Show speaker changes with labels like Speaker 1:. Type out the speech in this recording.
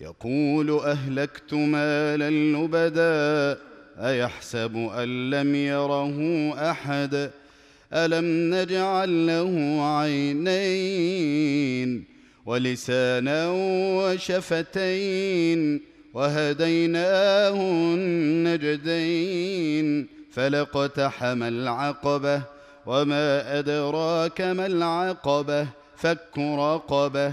Speaker 1: يقول أهلكت مالا لبدا أيحسب أن لم يره أحد؟ ألم نجعل له عينين ولسانا وشفتين وهديناه النجدين فلقتحم العقبة وما أدراك ما العقبة فك رقبة